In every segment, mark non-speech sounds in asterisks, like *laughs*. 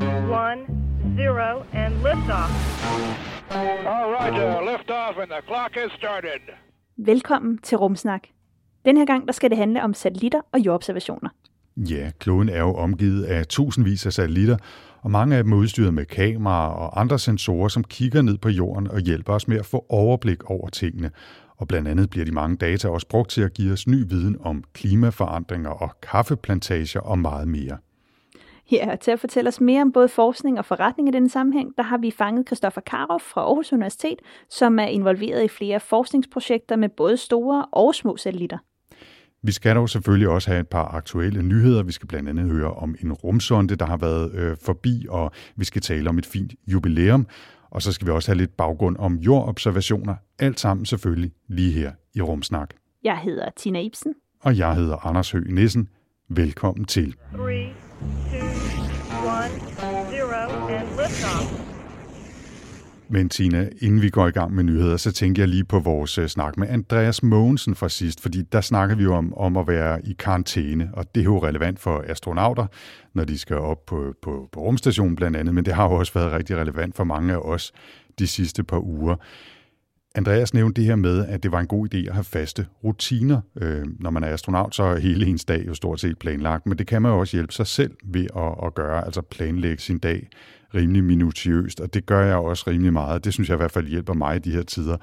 One, zero, and liftoff. All right, uh, lift off and the clock has started. Velkommen til Rumsnak. Den her gang der skal det handle om satellitter og jordobservationer. Ja, kloden er jo omgivet af tusindvis af satellitter, og mange af dem er udstyret med kameraer og andre sensorer, som kigger ned på jorden og hjælper os med at få overblik over tingene. Og blandt andet bliver de mange data også brugt til at give os ny viden om klimaforandringer og kaffeplantager og meget mere. Ja, og til at fortælle os mere om både forskning og forretning i denne sammenhæng, der har vi fanget Christoffer Karov fra Aarhus Universitet, som er involveret i flere forskningsprojekter med både store og små satellitter. Vi skal dog selvfølgelig også have et par aktuelle nyheder. Vi skal blandt andet høre om en rumsonde, der har været øh, forbi, og vi skal tale om et fint jubilæum. Og så skal vi også have lidt baggrund om jordobservationer. Alt sammen selvfølgelig lige her i Rumsnak. Jeg hedder Tina Ibsen. Og jeg hedder Anders Høgh Nissen. Velkommen til. 3, men Tina, inden vi går i gang med nyheder, så tænker jeg lige på vores øh, snak med Andreas Mogensen fra sidst, fordi der snakker vi jo om, om at være i karantæne, og det er jo relevant for astronauter, når de skal op på, på, på rumstationen blandt andet, men det har jo også været rigtig relevant for mange af os de sidste par uger. Andreas nævnte det her med, at det var en god idé at have faste rutiner. Øh, når man er astronaut, så er hele ens dag jo stort set planlagt, men det kan man jo også hjælpe sig selv ved at, at gøre, altså planlægge sin dag rimelig minutiøst, og det gør jeg også rimelig meget. Det synes jeg i hvert fald hjælper mig i de her tider.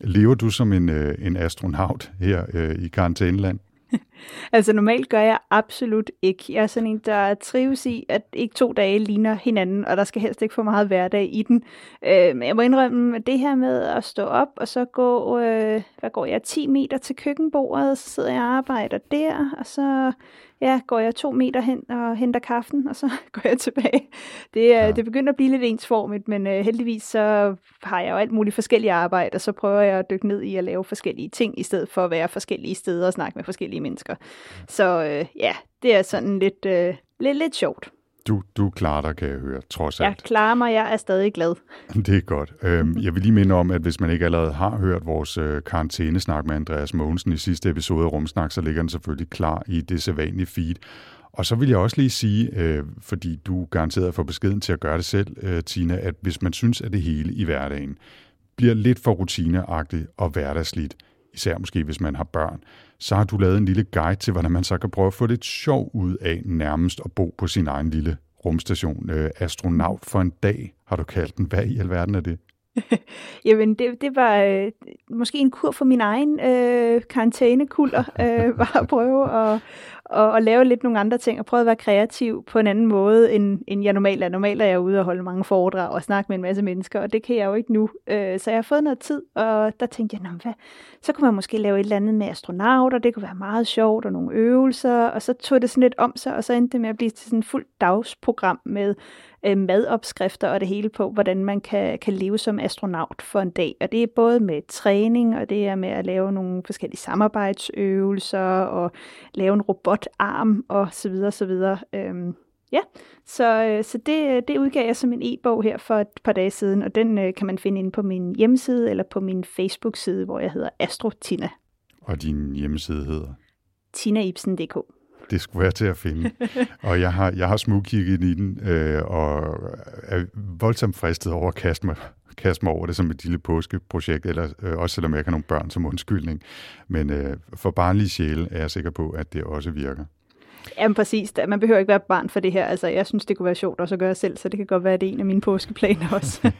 Lever du som en, øh, en astronaut her øh, i karantæneland? *laughs* Altså normalt gør jeg absolut ikke. Jeg er sådan en, der trives i, at ikke to dage ligner hinanden, og der skal helst ikke for meget hverdag i den. Øh, men jeg må indrømme, at det her med at stå op, og så gå, øh, hvad går jeg, 10 meter til køkkenbordet, så sidder jeg og arbejder der, og så ja, går jeg to meter hen og henter kaffen, og så *laughs* går jeg tilbage. Det, ja. det begynder at blive lidt ensformigt, men øh, heldigvis så har jeg jo alt muligt forskellige arbejde, og så prøver jeg at dykke ned i at lave forskellige ting, i stedet for at være forskellige steder og snakke med forskellige mennesker. Så øh, ja, det er sådan lidt, øh, lidt, lidt sjovt. Du, du klarer dig, kan jeg høre, trods alt. Jeg klarer mig, jeg er stadig glad. *laughs* Det er godt. Øhm, jeg vil lige minde om, at hvis man ikke allerede har hørt vores øh, karantænesnak med Andreas Mogensen i sidste episode af Rumsnak, så ligger den selvfølgelig klar i det sædvanlige feed. Og så vil jeg også lige sige, øh, fordi du garanteret får beskeden til at gøre det selv, øh, Tina, at hvis man synes, at det hele i hverdagen bliver lidt for rutineagtigt og hverdagsligt, især måske hvis man har børn, så har du lavet en lille guide til, hvordan man så kan prøve at få lidt sjov ud af nærmest at bo på sin egen lille rumstation. Øh, astronaut for en dag, har du kaldt den. Hvad i alverden er det? *laughs* Jamen, det, det var øh, måske en kur for min egen øh, karantænekulder, *laughs* øh, var at prøve at, at, at lave lidt nogle andre ting, og prøve at være kreativ på en anden måde, end, end jeg normalt er. Normalt er jeg ude og holde mange foredrag og snakke med en masse mennesker, og det kan jeg jo ikke nu. Øh, så jeg har fået noget tid, og der tænkte jeg, hvad, så kunne man måske lave et eller andet med astronauter, det kunne være meget sjovt, og nogle øvelser, og så tog det sådan lidt om sig, og så endte det med at blive til sådan et fuldt dagsprogram med øh, madopskrifter og det hele på, hvordan man kan, kan leve som astronaut for en dag. Og det er både med træning, og det er med at lave nogle forskellige samarbejdsøvelser, og lave en robotarm, og så videre, så videre. Øhm, ja, så, øh, så det, det udgav jeg som en e-bog her for et par dage siden, og den øh, kan man finde inde på min hjemmeside, eller på min Facebook-side, hvor jeg hedder AstroTina. Og din hjemmeside hedder? tinaibsen.dk det skulle være til at finde. og jeg har, jeg har smugkigget i den, øh, og er voldsomt fristet over at kaste mig, kaste mig over det som et lille påskeprojekt, eller øh, også selvom jeg ikke har nogle børn som undskyldning. Men øh, for barnlige sjæle er jeg sikker på, at det også virker. Jamen præcis, man behøver ikke være barn for det her. Altså, jeg synes, det kunne være sjovt også at gøre selv, så det kan godt være, at det er en af mine påskeplaner *laughs* også.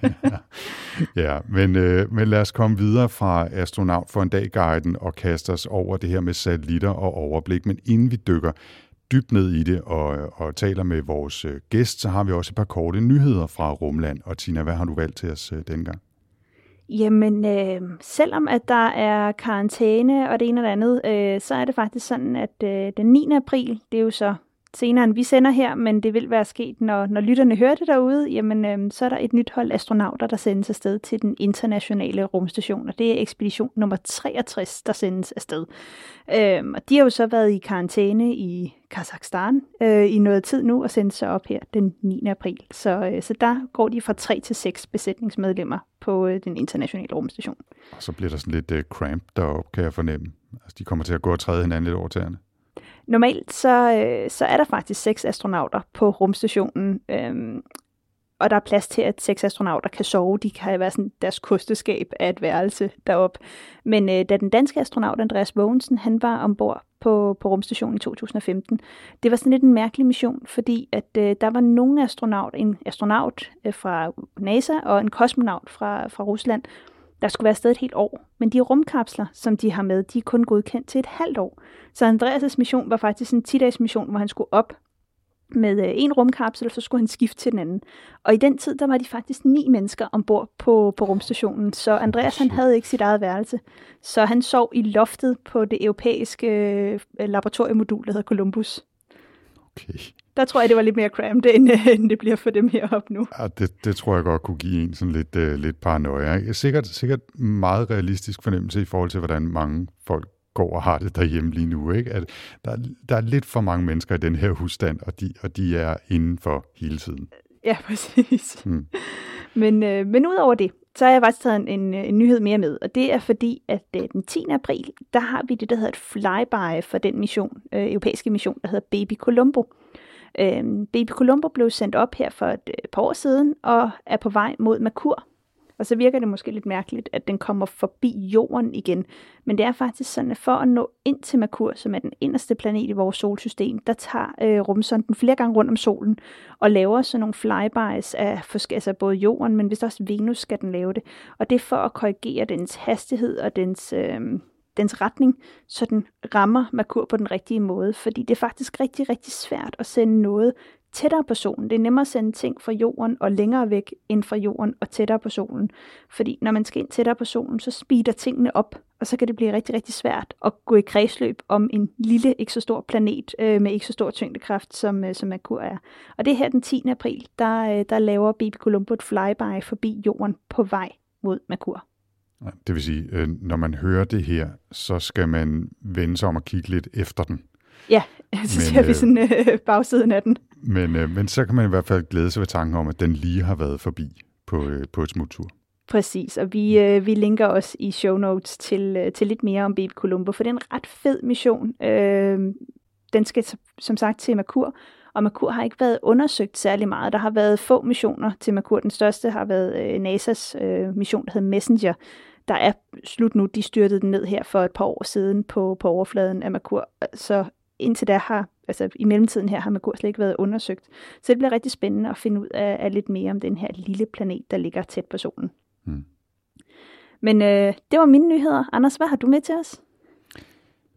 *laughs* ja, men, øh, men lad os komme videre fra Astronaut for en dag-guiden og kaste os over det her med satellitter og overblik. Men inden vi dykker dybt ned i det og, og taler med vores øh, gæst, så har vi også et par korte nyheder fra Rumland. Og Tina, hvad har du valgt til os øh, dengang? Jamen, øh, selvom at der er karantæne og det ene og det andet, øh, så er det faktisk sådan, at øh, den 9. april, det er jo så senere end vi sender her, men det vil være sket, når, når lytterne hører det derude, jamen øh, så er der et nyt hold astronauter, der sendes afsted til den internationale rumstation, og det er ekspedition nummer 63, der sendes afsted. Øh, og de har jo så været i karantæne i Kazakhstan øh, i noget tid nu, og sendt sig op her den 9. april. Så, øh, så der går de fra 3 til 6 besætningsmedlemmer på øh, den internationale rumstation. Og så bliver der sådan lidt uh, cramp deroppe, kan jeg fornemme. Altså, de kommer til at gå og træde hinanden lidt over tæerne. Normalt så, øh, så er der faktisk seks astronauter på rumstationen, øhm, og der er plads til, at seks astronauter kan sove. De kan være sådan deres kosteskab af et værelse derop. Men øh, da den danske astronaut Andreas Mogensen, han var ombord på, på rumstationen i 2015, det var sådan lidt en mærkelig mission, fordi at øh, der var nogle astronaut, en astronaut øh, fra NASA og en kosmonaut fra, fra Rusland, der skulle være afsted et helt år. Men de rumkapsler, som de har med, de er kun godkendt til et halvt år. Så Andreas' mission var faktisk en 10-dages mission, hvor han skulle op med øh, en rumkapsel, og så skulle han skifte til den anden. Og i den tid, der var de faktisk ni mennesker ombord på, på rumstationen, så Andreas han havde ikke sit eget værelse. Så han sov i loftet på det europæiske øh, laboratoriemodul, der hedder Columbus. Okay. Der tror jeg, det var lidt mere cramped, end, øh, end det bliver for dem heroppe nu. Ja, det, det tror jeg godt kunne give en sådan lidt, uh, lidt paranoia. ikke? Sikkert, sikkert meget realistisk fornemmelse i forhold til, hvordan mange folk går og har det derhjemme lige nu. Ikke? At der, der er lidt for mange mennesker i den her husstand, og de, og de er indenfor hele tiden. Ja, præcis. Hmm. Men, øh, men udover det, så har jeg faktisk taget en, en, en nyhed mere med, og det er fordi, at øh, den 10. april, der har vi det, der hedder et flyby for den mission, øh, europæiske mission, der hedder Baby Colombo. Øh, Baby Colombo blev sendt op her for et øh, par år siden, og er på vej mod Merkur. Og så virker det måske lidt mærkeligt, at den kommer forbi jorden igen. Men det er faktisk sådan, at for at nå ind til Merkur, som er den inderste planet i vores solsystem, der tager øh, rumsonden flere gange rundt om solen og laver sådan nogle flybys af altså både jorden, men hvis også Venus skal den lave det. Og det er for at korrigere dens hastighed og dens... Øh, dens retning, så den rammer Merkur på den rigtige måde. Fordi det er faktisk rigtig, rigtig svært at sende noget tættere på solen. Det er nemmere at sende ting fra jorden og længere væk end fra jorden og tættere på solen. Fordi når man skal ind tættere på solen, så speeder tingene op, og så kan det blive rigtig, rigtig svært at gå i kredsløb om en lille, ikke så stor planet øh, med ikke så stor tyngdekraft, som, øh, som Merkur er. Og det er her den 10. april, der, øh, der laver Baby Columbo et flyby forbi jorden på vej mod Merkur. Det vil sige, øh, når man hører det her, så skal man vende sig om og kigge lidt efter den. Ja, *laughs* så ser vi øh, sådan øh, bagsiden af den. Men, øh, men så kan man i hvert fald glæde sig ved tanken om, at den lige har været forbi på, øh, på et smuttur. Præcis, og vi, øh, vi linker også i show notes til, øh, til lidt mere om Baby Columbo, for det er en ret fed mission. Øh, den skal som- som sagt til Merkur, og Merkur har ikke været undersøgt særlig meget. Der har været få missioner til Merkur. Den største har været øh, NASA's øh, mission, der hedder Messenger. Der er slut nu, de styrtede den ned her for et par år siden på, på overfladen af Merkur. Så indtil da har, altså i mellemtiden her, har Merkur slet ikke været undersøgt. Så det bliver rigtig spændende at finde ud af, af lidt mere om den her lille planet, der ligger tæt på solen. Hmm. Men øh, det var mine nyheder. Anders, hvad har du med til os?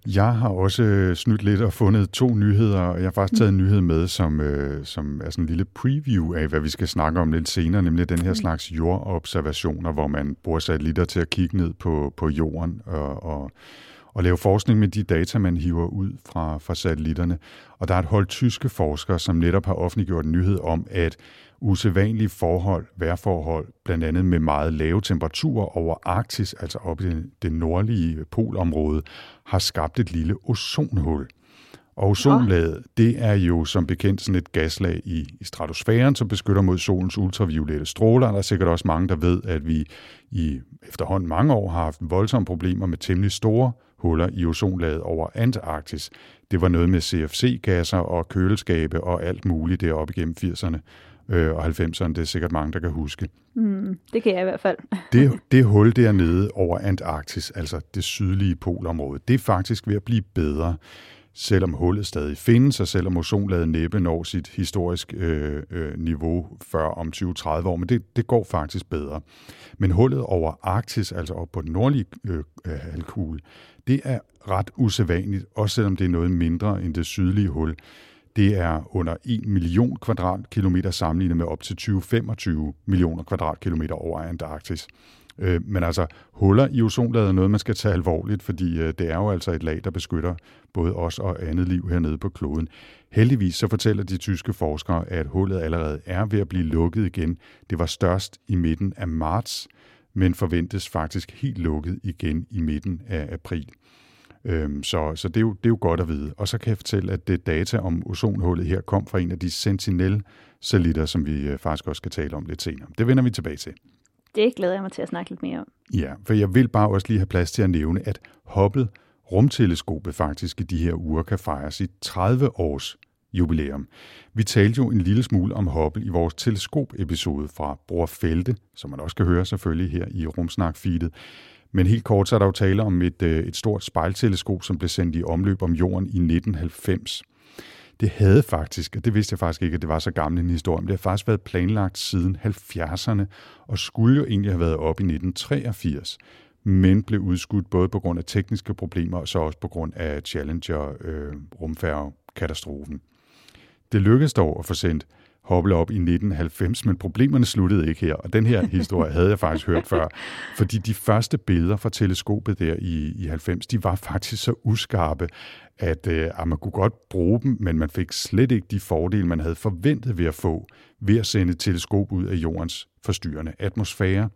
Jeg har også øh, snydt lidt og fundet to nyheder, og jeg har faktisk taget en nyhed med, som, øh, som er sådan en lille preview af, hvad vi skal snakke om lidt senere, nemlig den her slags jordobservationer, hvor man bruger satellitter til at kigge ned på, på jorden og, og, og lave forskning med de data, man hiver ud fra, fra satellitterne. Og der er et hold tyske forskere, som netop har offentliggjort en nyhed om, at usædvanlige forhold, vejrforhold, blandt andet med meget lave temperaturer over Arktis, altså oppe i det- det nordlige polområde, har skabt et lille ozonhul. Og ozonlaget, det er jo som bekendt sådan et gaslag i, i stratosfæren, som beskytter mod solens ultraviolette stråler. Der er sikkert også mange, der ved, at vi i efterhånden mange år har haft voldsomme problemer med temmelig store huller i ozonlaget over Antarktis. Det var noget med CFC-gasser og køleskabe og alt muligt deroppe igennem 80'erne øh, og 90'erne. Det er sikkert mange, der kan huske. Mm, det kan jeg i hvert fald. *laughs* Det, det hul dernede over Antarktis, altså det sydlige polområde, det er faktisk ved at blive bedre, selvom hullet stadig findes, og selvom ozonlaget næppe når sit historisk øh, øh, niveau før om 20-30 år, men det, det går faktisk bedre. Men hullet over Arktis, altså op på den nordlige øh, øh, halvkugle, det er ret usædvanligt, også selvom det er noget mindre end det sydlige hul. Det er under 1 million kvadratkilometer sammenlignet med op til 20-25 millioner kvadratkilometer over Antarktis. Øh, men altså, huller i ozonlaget er noget, man skal tage alvorligt, fordi øh, det er jo altså et lag, der beskytter både os og andet liv hernede på kloden. Heldigvis så fortæller de tyske forskere, at hullet allerede er ved at blive lukket igen. Det var størst i midten af marts, men forventes faktisk helt lukket igen i midten af april. Øhm, så så det, er jo, det er jo godt at vide. Og så kan jeg fortælle, at det data om ozonhullet her kom fra en af de Sentinel-satellitter, som vi øh, faktisk også skal tale om lidt senere. Det vender vi tilbage til. Det glæder jeg mig til at snakke lidt mere om. Ja, for jeg vil bare også lige have plads til at nævne, at Hubble rumteleskopet faktisk i de her uger kan fejre sit 30 års jubilæum. Vi talte jo en lille smule om Hubble i vores teleskopepisode fra Bror Felte, som man også kan høre selvfølgelig her i Rumsnak-feedet. Men helt kort så er der jo tale om et, øh, et stort spejlteleskop, som blev sendt i omløb om jorden i 1990. Det havde faktisk, og det vidste jeg faktisk ikke, at det var så gammel en historie, men det har faktisk været planlagt siden 70'erne, og skulle jo egentlig have været op i 1983, men blev udskudt både på grund af tekniske problemer, og så også på grund af Challenger-rumfærge-katastrofen. Øh, det lykkedes dog at få sendt Hubble op i 1990, men problemerne sluttede ikke her, og den her historie havde jeg faktisk hørt før, fordi de første billeder fra teleskopet der i, i 90, de var faktisk så uskarpe, at, øh, at man kunne godt bruge dem, men man fik slet ikke de fordele, man havde forventet ved at få, ved at sende et teleskop ud af jordens forstyrrende atmosfære.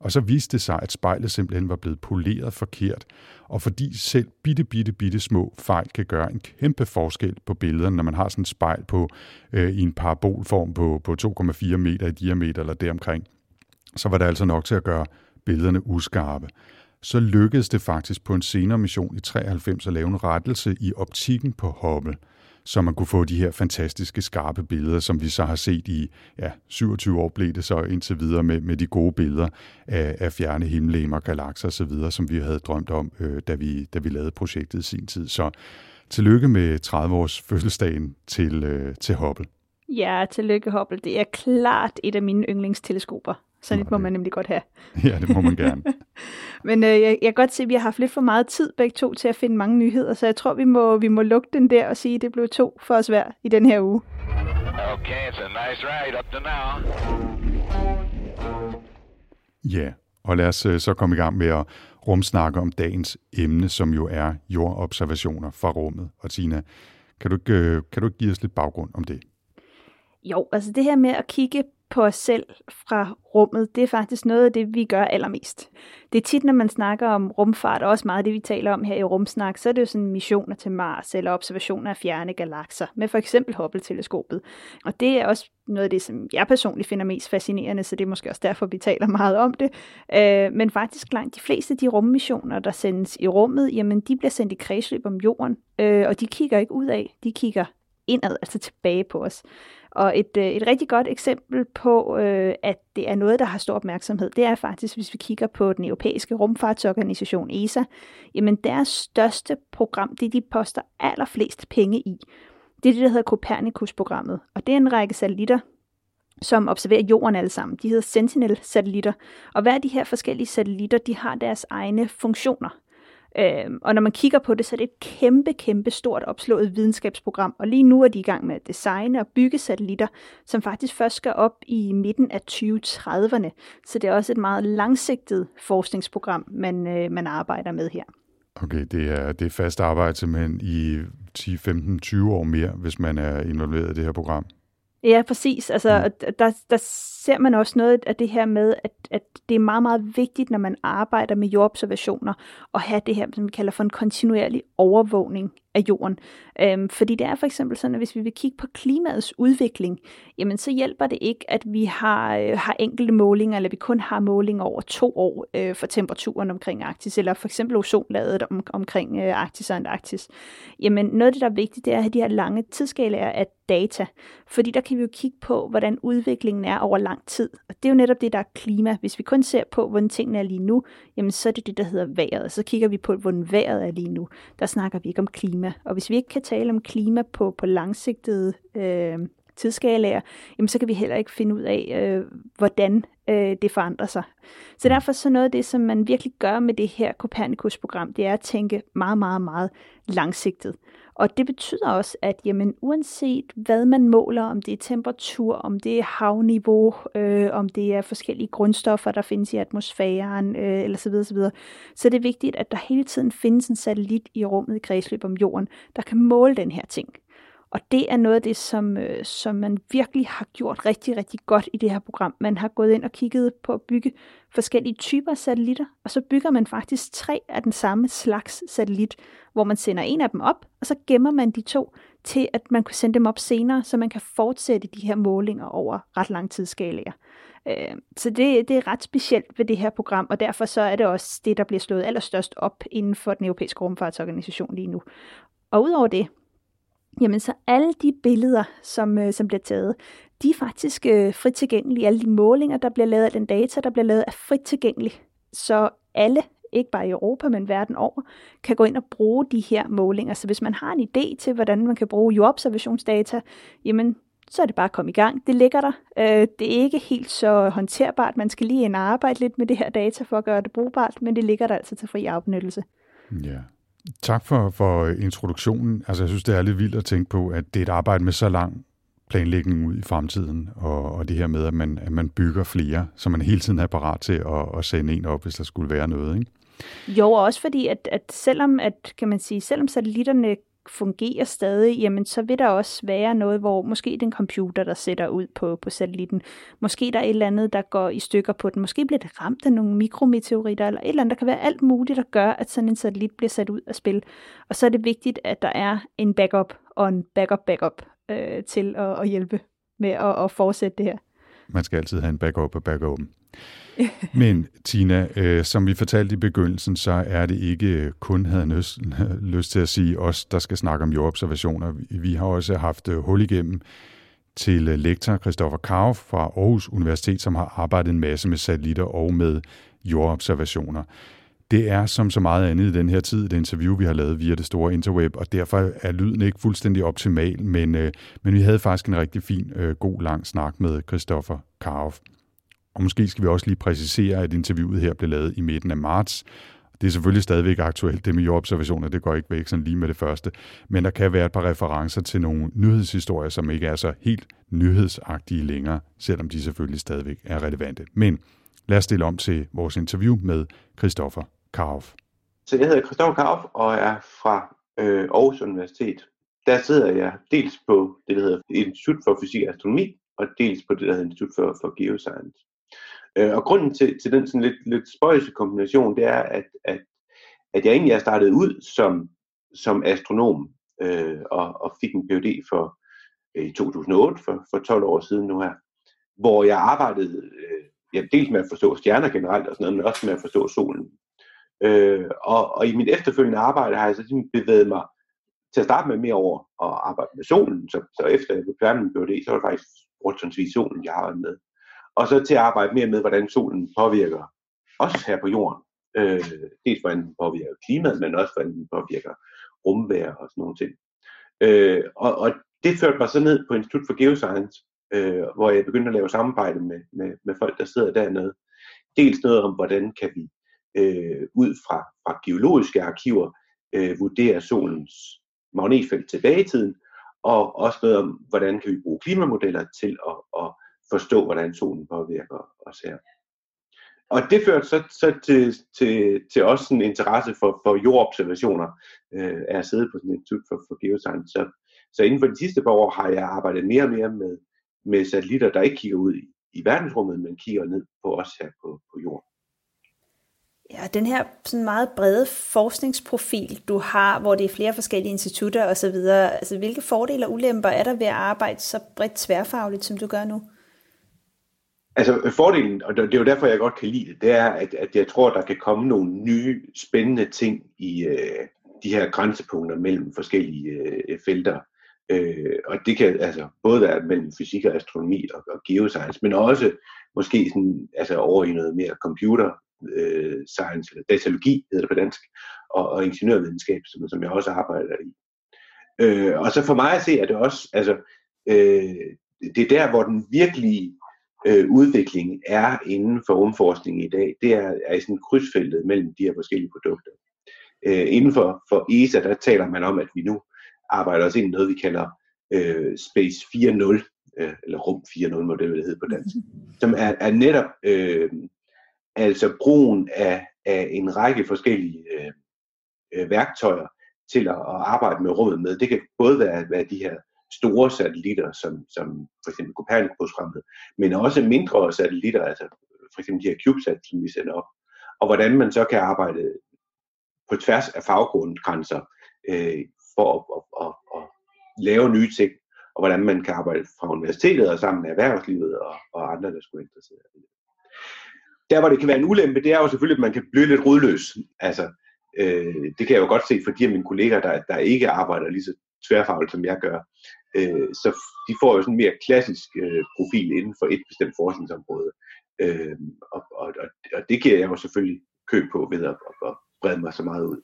Og så viste det sig, at spejlet simpelthen var blevet poleret forkert, og fordi selv bitte, bitte, bitte små fejl kan gøre en kæmpe forskel på billederne, når man har sådan et spejl på øh, i en parabolform på, på 2,4 meter i diameter eller deromkring, så var det altså nok til at gøre billederne uskarpe. Så lykkedes det faktisk på en senere mission i 93 at lave en rettelse i optikken på Hubble – så man kunne få de her fantastiske, skarpe billeder, som vi så har set i ja, 27 år blev det så indtil videre med, med de gode billeder af, af fjerne himmellegemer, galakser osv., som vi havde drømt om, øh, da, vi, da vi lavede projektet i sin tid. Så tillykke med 30-års fødselsdagen til, øh, til Hubble. Ja, tillykke Hubble. Det er klart et af mine yndlingsteleskoper. Sådan et må man nemlig godt have. *laughs* Ja, det må man gerne. *laughs* Men øh, jeg, jeg kan godt se, at vi har haft lidt for meget tid begge to til at finde mange nyheder, så jeg tror, vi må, vi må lukke den der og sige, at det blev to for os hver i den her uge. Okay, it's a nice ride up to now. Ja, og lad os øh, så komme i gang med at rumsnakke om dagens emne, som jo er jordobservationer fra rummet. Og Tina, kan du ikke, øh, kan du ikke give os lidt baggrund om det? Jo, altså det her med at kigge på os selv fra rummet, det er faktisk noget af det, vi gør allermest. Det er tit, når man snakker om rumfart, og også meget af det, vi taler om her i Rumsnak, så er det jo sådan missioner til Mars eller observationer af fjerne galakser med for eksempel Hubble-teleskopet. Og det er også noget af det, som jeg personligt finder mest fascinerende, så det er måske også derfor, vi taler meget om det. Øh, men faktisk langt de fleste af de rummissioner, der sendes i rummet, jamen de bliver sendt i kredsløb om jorden, øh, og de kigger ikke ud af, de kigger indad, altså tilbage på os. Og et, øh, et rigtig godt eksempel på, øh, at det er noget, der har stor opmærksomhed, det er faktisk, hvis vi kigger på den europæiske rumfartsorganisation ESA, jamen deres største program, det de poster allerflest penge i, det er det, der hedder Copernicus-programmet. Og det er en række satellitter, som observerer jorden alle sammen. De hedder Sentinel-satellitter. Og hver af de her forskellige satellitter, de har deres egne funktioner. Øh, og når man kigger på det, så er det et kæmpe, kæmpe stort opslået videnskabsprogram. Og lige nu er de i gang med at designe og bygge satellitter, som faktisk først skal op i midten af 2030'erne. Så det er også et meget langsigtet forskningsprogram, man, øh, man arbejder med her. Okay, det er, det er fast arbejde simpelthen i 10, 15, 20 år mere, hvis man er involveret i det her program. Ja, præcis. Altså, mm. der, der ser man også noget af det her med, at, at det er meget, meget vigtigt, når man arbejder med jordobservationer, at have det her, som vi kalder for en kontinuerlig overvågning af jorden. Øhm, fordi det er for eksempel sådan, at hvis vi vil kigge på klimaets udvikling, jamen så hjælper det ikke, at vi har, øh, har enkelte målinger, eller vi kun har målinger over to år øh, for temperaturen omkring Arktis, eller for eksempel ozonlaget om, omkring øh, Arktis og Antarktis. Jamen noget af det, der er vigtigt, det er at have de her lange tidsskalaer af data, fordi der kan vi jo kigge på, hvordan udviklingen er over lang tid. Og det er jo netop det, der er klima. Hvis vi kun ser på, hvordan tingene er lige nu, jamen så er det det, der hedder vejret. Så kigger vi på, hvordan vejret er lige nu. Der snakker vi ikke om klima. Og hvis vi ikke kan tale om klima på, på langsigtede øh, tidsskalaer, jamen så kan vi heller ikke finde ud af, øh, hvordan øh, det forandrer sig. Så derfor så noget af det, som man virkelig gør med det her Copernicus-program, det er at tænke meget, meget, meget langsigtet. Og det betyder også, at jamen, uanset hvad man måler, om det er temperatur, om det er havniveau, øh, om det er forskellige grundstoffer, der findes i atmosfæren, øh, eller så videre, så videre, så er det vigtigt, at der hele tiden findes en satellit i rummet i kredsløb om jorden, der kan måle den her ting. Og det er noget af det, som, øh, som man virkelig har gjort rigtig, rigtig godt i det her program. Man har gået ind og kigget på at bygge forskellige typer af satellitter, og så bygger man faktisk tre af den samme slags satellit, hvor man sender en af dem op, og så gemmer man de to til, at man kan sende dem op senere, så man kan fortsætte de her målinger over ret lang tidsskalaer. Øh, så det, det er ret specielt ved det her program, og derfor så er det også det, der bliver slået allerstørst op inden for den europæiske rumfartsorganisation lige nu. Og udover det, jamen så alle de billeder, som, øh, som bliver taget, de er faktisk øh, frit tilgængelige. Alle de målinger, der bliver lavet, af den data, der bliver lavet, er frit tilgængelige. Så alle, ikke bare i Europa, men verden over, kan gå ind og bruge de her målinger. Så hvis man har en idé til, hvordan man kan bruge jordobservationsdata, jamen så er det bare at komme i gang. Det ligger der. Øh, det er ikke helt så håndterbart. Man skal lige ind og arbejde lidt med det her data for at gøre det brugbart, men det ligger der altså til fri afbenyttelse. Ja. Tak for, for introduktionen. Altså, jeg synes, det er lidt vildt at tænke på, at det er et arbejde med så lang planlægning ud i fremtiden, og, og det her med, at man, at man bygger flere, så man hele tiden er parat til at, at sende en op, hvis der skulle være noget, ikke? Jo, og også fordi, at, at selvom, at, kan man sige, selvom satellitterne fungerer stadig, jamen så vil der også være noget, hvor måske den computer, der sætter ud på, på satellitten, måske der er et eller andet, der går i stykker på den, måske bliver det ramt af nogle mikrometeoritter, eller et eller andet, der kan være alt muligt, der gør, at sådan en satellit bliver sat ud af spil. Og så er det vigtigt, at der er en backup og en backup-backup øh, til at, at hjælpe med at, at fortsætte det her. Man skal altid have en backup og backup. Men Tina, øh, som vi fortalte i begyndelsen, så er det ikke øh, kun, havde lyst, *laughs* lyst til at sige, os, der skal snakke om jordobservationer. Vi har også haft øh, hul igennem til øh, lektor Christoffer Kauf fra Aarhus Universitet, som har arbejdet en masse med satellitter og med jordobservationer. Det er som så meget andet i den her tid, det interview, vi har lavet via det store interweb, og derfor er lyden ikke fuldstændig optimal, men, øh, men vi havde faktisk en rigtig fin, øh, god lang snak med Christoffer Karoff. Og måske skal vi også lige præcisere, at interviewet her blev lavet i midten af marts. Det er selvfølgelig stadigvæk aktuelt, det med jordobservationer, det går ikke væk sådan lige med det første. Men der kan være et par referencer til nogle nyhedshistorier, som ikke er så helt nyhedsagtige længere, selvom de selvfølgelig stadigvæk er relevante. Men lad os stille om til vores interview med Christoffer Kauf. Så jeg hedder Christoffer Kauf og er fra øh, Aarhus Universitet. Der sidder jeg dels på det, der hedder Institut for Fysik og Astronomi, og dels på det, der hedder Institut for, for Geoscience. Øh, og grunden til, til den sådan lidt, lidt spøjse kombination, det er, at, at, at jeg egentlig er startet ud som, som astronom øh, og, og fik en PhD for øh, i 2008, for, for 12 år siden nu her, hvor jeg arbejdede øh, ja, dels med at forstå stjerner generelt og sådan noget, men også med at forstå solen. Øh, og, og i mit efterfølgende arbejde har jeg så ligesom bevæget mig til at starte med mere over at arbejde med solen, så, så efter jeg blev færdig med det, så var det faktisk fortrinsvis solen, jeg arbejdede med og så til at arbejde mere med, hvordan solen påvirker os her på jorden. Øh, dels hvordan den påvirker klimaet, men også hvordan den påvirker rumvejr og sådan nogle ting. Øh, og, og det førte mig så ned på Institut for Geoscience, øh, hvor jeg begyndte at lave samarbejde med, med, med folk, der sidder dernede. Dels noget om, hvordan kan vi øh, ud fra, fra geologiske arkiver øh, vurdere solens magnetfelt tilbage i tiden, og også noget om, hvordan kan vi bruge klimamodeller til at, at forstå, hvordan solen påvirker os her. Og det førte så, så til, til, til også en interesse for, for jordobservationer, øh, af at sidde på sådan et institut for, for geoscience. Så, så inden for de sidste par år har jeg arbejdet mere og mere med, med satellitter, der ikke kigger ud i, i verdensrummet, men kigger ned på os her på, på jorden. Ja, den her sådan meget brede forskningsprofil, du har, hvor det er flere forskellige institutter osv., altså hvilke fordele og ulemper er der ved at arbejde så bredt tværfagligt, som du gør nu? Altså fordelen, og det er jo derfor, jeg godt kan lide det, det er, at, at jeg tror, der kan komme nogle nye, spændende ting i øh, de her grænsepunkter mellem forskellige øh, felter. Øh, og det kan altså både være mellem fysik og astronomi og, og geoscience, men også måske sådan, altså over i noget mere computer øh, science, eller datalogi hedder det på dansk, og, og ingeniørvidenskab, som, som jeg også arbejder i. Øh, og så for mig at se, at det også, altså, øh, det er der, hvor den virkelige øh, udvikling er inden for rumforskning i dag, det er, er i sådan krydsfeltet mellem de her forskellige produkter. Øh, inden for, for ESA, der taler man om, at vi nu arbejder os ind i noget, vi kalder øh, Space 4.0, øh, eller Rum 4.0 må det vel hedde på dansk, *laughs* som er, er netop øh, altså brugen af, af en række forskellige øh, øh, værktøjer til at, at arbejde med rummet med. Det kan både være, være de her store satellitter, som, som for eksempel Copernicus-programmet, men også mindre satellitter, altså for eksempel de her CubeSat, som vi sender op, og hvordan man så kan arbejde på tværs af faggrundgrænser øh, for at, at, at, at, at lave nye ting, og hvordan man kan arbejde fra universitetet og sammen med erhvervslivet og, og andre, der skulle interessere sig. Der, hvor det kan være en ulempe, det er jo selvfølgelig, at man kan blive lidt rodløs. Altså, øh, det kan jeg jo godt se for de af mine kolleger, der, der ikke arbejder lige så tværfagligt, som jeg gør. Øh, så de får jo sådan en mere klassisk øh, profil inden for et bestemt forskningsområde. Øh, og, og, og det giver jeg jo selvfølgelig køb på ved at, at brede mig så meget ud.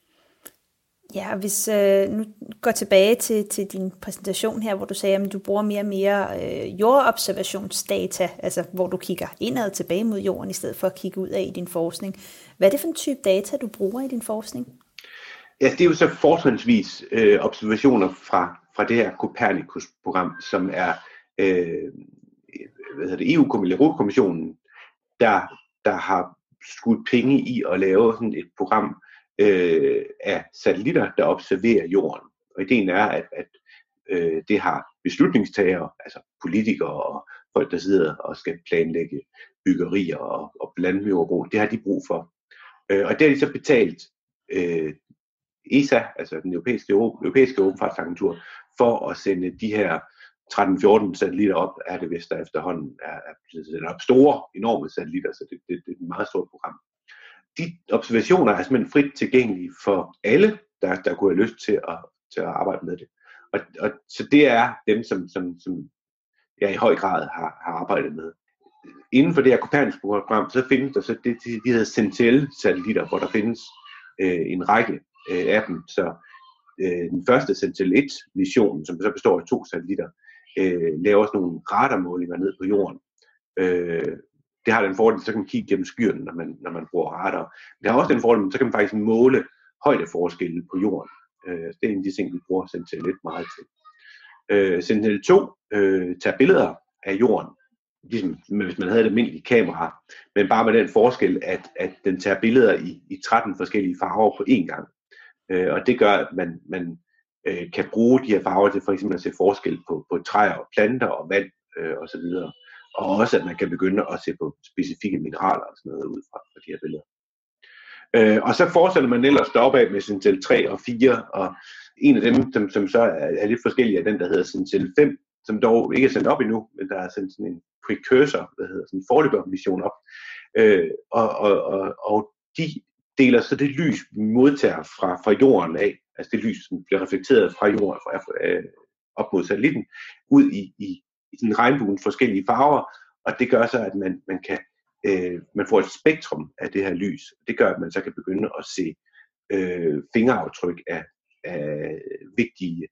Ja, hvis øh, nu går tilbage til, til din præsentation her, hvor du sagde, at du bruger mere og mere øh, jordobservationsdata, altså hvor du kigger indad tilbage mod jorden, i stedet for at kigge ud af i din forskning. Hvad er det for en type data, du bruger i din forskning? Ja, det er jo så fortrinsvis øh, observationer fra, fra det her Copernicus-program, som er øh, hvad hedder det, EU-kommissionen, der, der har skudt penge i at lave sådan et program øh, af satellitter, der observerer jorden. Og ideen er, at, at øh, det har beslutningstagere, altså politikere og folk, der sidder og skal planlægge byggerier og, og landmøverbrug, det har de brug for. Øh, og det har de så betalt øh, ESA, altså den europæiske, europæiske rumfartsagentur, for at sende de her 13-14 satellitter op, er det vist, der efterhånden er, er blevet op. Store, enorme satellitter, så det, det, det er et meget stort program. De observationer er simpelthen frit tilgængelige for alle, der, der kunne have lyst til at, til at arbejde med det. Og, og, så det er dem, som, som, som jeg i høj grad har, har arbejdet med. Inden for det her Copernicus-program, så findes der så det, de, de hedder Sentinel-satellitter, hvor der findes øh, en række øh, af dem. Så øh, den første Sentinel-1-mission, som så består af to satellitter, øh, laver også nogle radarmålinger ned på jorden. Øh, det har den fordel, så kan man kigge gennem skyerne, når man, når man bruger radar. Men det har også den fordel, så kan man faktisk måle højdeforskelle på jorden. Øh, det er en af de ting, vi bruger Sentinel-1 meget til. Øh, Sentinel-2 øh, tager billeder af jorden, ligesom hvis man havde et almindeligt kamera, men bare med den forskel, at, at den tager billeder i, i 13 forskellige farver på én gang. Øh, og det gør, at man, man øh, kan bruge de her farver til for eksempel at se forskel på, på træer og planter og vand øh, osv. Og også at man kan begynde at se på specifikke mineraler og sådan noget ud fra, fra de her billeder. Øh, og så fortsætter man ellers deroppe af med Sintel 3 og 4, og en af dem, som, som så er, er lidt forskellig, er den, der hedder Sintel 5, som dog ikke er sendt op endnu, men der er sendt sådan en precursor, hvad hedder sådan en forløber mission op. Øh, og, og, og, og de deler så det lys, vi modtager fra, fra jorden af, altså det lys, som bliver reflekteret fra jorden fra, øh, op mod satellitten, ud i, i, i sådan regnbuen forskellige farver, og det gør så, at man, man kan øh, man får et spektrum af det her lys. Det gør, at man så kan begynde at se øh, fingeraftryk af, af vigtige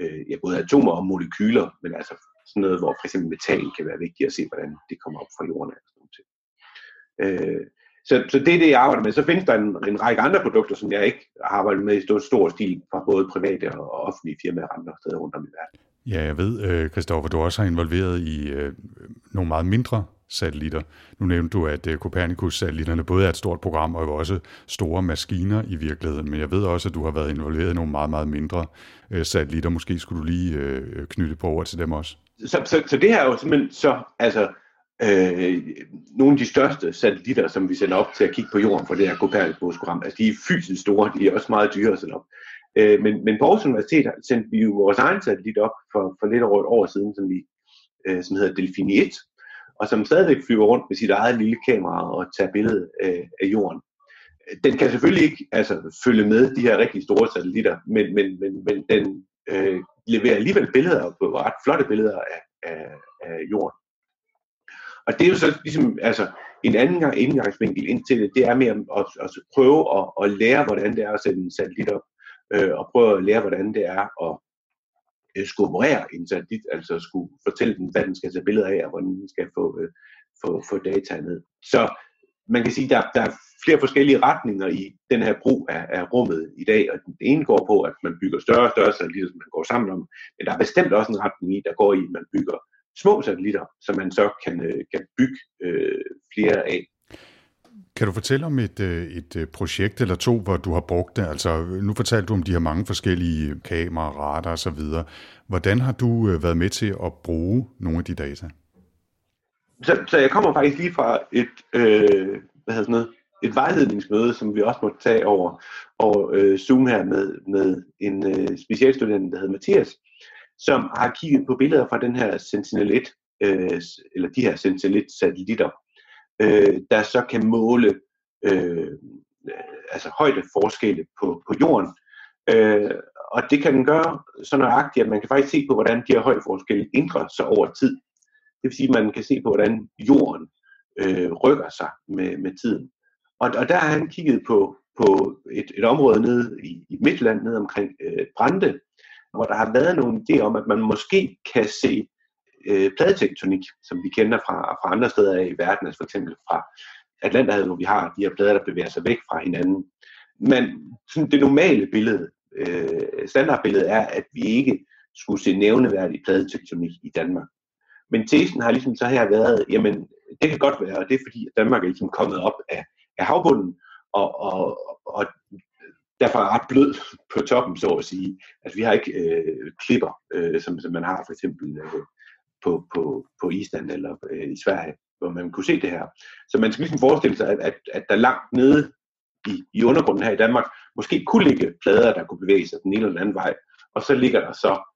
øh, ja, både atomer og molekyler, men altså sådan noget, hvor for eksempel metal kan være vigtigt at se, hvordan det kommer op fra jorden. Og sådan noget. Øh, så, så det er det, jeg arbejder med. Så findes der en, en række andre produkter, som jeg ikke har arbejdet med i stor, stor stil fra både private og offentlige firmaer og andre steder rundt om i verden. Ja, jeg ved, øh, Kristoffer, du også har involveret i øh, nogle meget mindre satellitter. Nu nævnte du, at øh, Copernicus-satellitterne både er et stort program og også store maskiner i virkeligheden, men jeg ved også, at du har været involveret i nogle meget, meget mindre øh, satellitter. Måske skulle du lige øh, knytte på ord til dem også. Så, så, så det her er jo simpelthen så, altså, øh, nogle af de største satellitter, som vi sender op til at kigge på jorden for det her Copernicus-program. Altså de er fysisk store, de er også meget dyre at sende op. Øh, men, men på Aarhus Universitet sendte vi jo vores egen satellit op for, for lidt over et år siden, som, vi, øh, som hedder Delfini 1, og som stadigvæk flyver rundt med sit eget lille kamera og tager billede af, af jorden. Den kan selvfølgelig ikke altså, følge med de her rigtig store satellitter, men, men, men, men den øh, leverer alligevel billeder på ret flotte billeder af, af, af jorden. Og det er jo så ligesom, altså, en anden gang indgangsvinkel ind til det, det er mere at, at, at prøve at, at lære, hvordan det er at sætte en satellit op, øh, og prøve at lære, hvordan det er at øh, skulle operere en satellit, altså skulle fortælle den, hvad den skal tage billeder af, og hvordan den skal få, øh, få, få data ned. Så man kan sige, der, der er flere forskellige retninger i den her brug af, af rummet i dag, og den ene går på, at man bygger større og større satellitter, som man går sammen om, men der er bestemt også en retning i, der går i, at man bygger små satellitter, som man så kan, øh, kan bygge øh, flere af. Kan du fortælle om et, øh, et øh, projekt eller to, hvor du har brugt det? Altså, nu fortalte du om de her mange forskellige øh, kameraer, radar osv. Hvordan har du været med til at bruge nogle af de data? Så, så jeg kommer faktisk lige fra et, øh, hvad hedder sådan noget, et vejledningsmøde, som vi også måtte tage over, over øh, Zoom her med, med en øh, specialstudent, der hedder Mathias, som har kigget på billeder fra den her Sentinel-1, øh, eller de her Sentinel-1-satellitter, øh, der så kan måle øh, altså højdeforskelle på, på jorden. Øh, og det kan den gøre så nøjagtigt, at man kan faktisk se på, hvordan de her højdeforskelle ændrer sig over tid. Det vil sige, at man kan se på, hvordan jorden øh, rykker sig med, med tiden. Og, og der har han kigget på, på et, et område nede i, i Midtland, nede omkring øh, Brande, hvor der har været nogle idéer om, at man måske kan se øh, pladetektonik, som vi kender fra, fra andre steder i verden, altså for eksempel fra Atlanterhavet, hvor vi har de her plader, der bevæger sig væk fra hinanden. Men sådan det normale billede, øh, standardbillede er, at vi ikke skulle se nævneværdig pladetektonik i Danmark. Men tesen har ligesom så her været, jamen det kan godt være, og det er fordi, at Danmark er ligesom kommet op af, af havbunden, og, og, og derfor er ret blød på toppen, så at sige. Altså vi har ikke øh, klipper, øh, som, som man har for eksempel øh, på, på, på Island eller øh, i Sverige, hvor man kunne se det her. Så man skal ligesom forestille sig, at, at, at der langt nede i, i undergrunden her i Danmark, måske kunne ligge plader, der kunne bevæge sig den ene eller den anden vej, og så ligger der så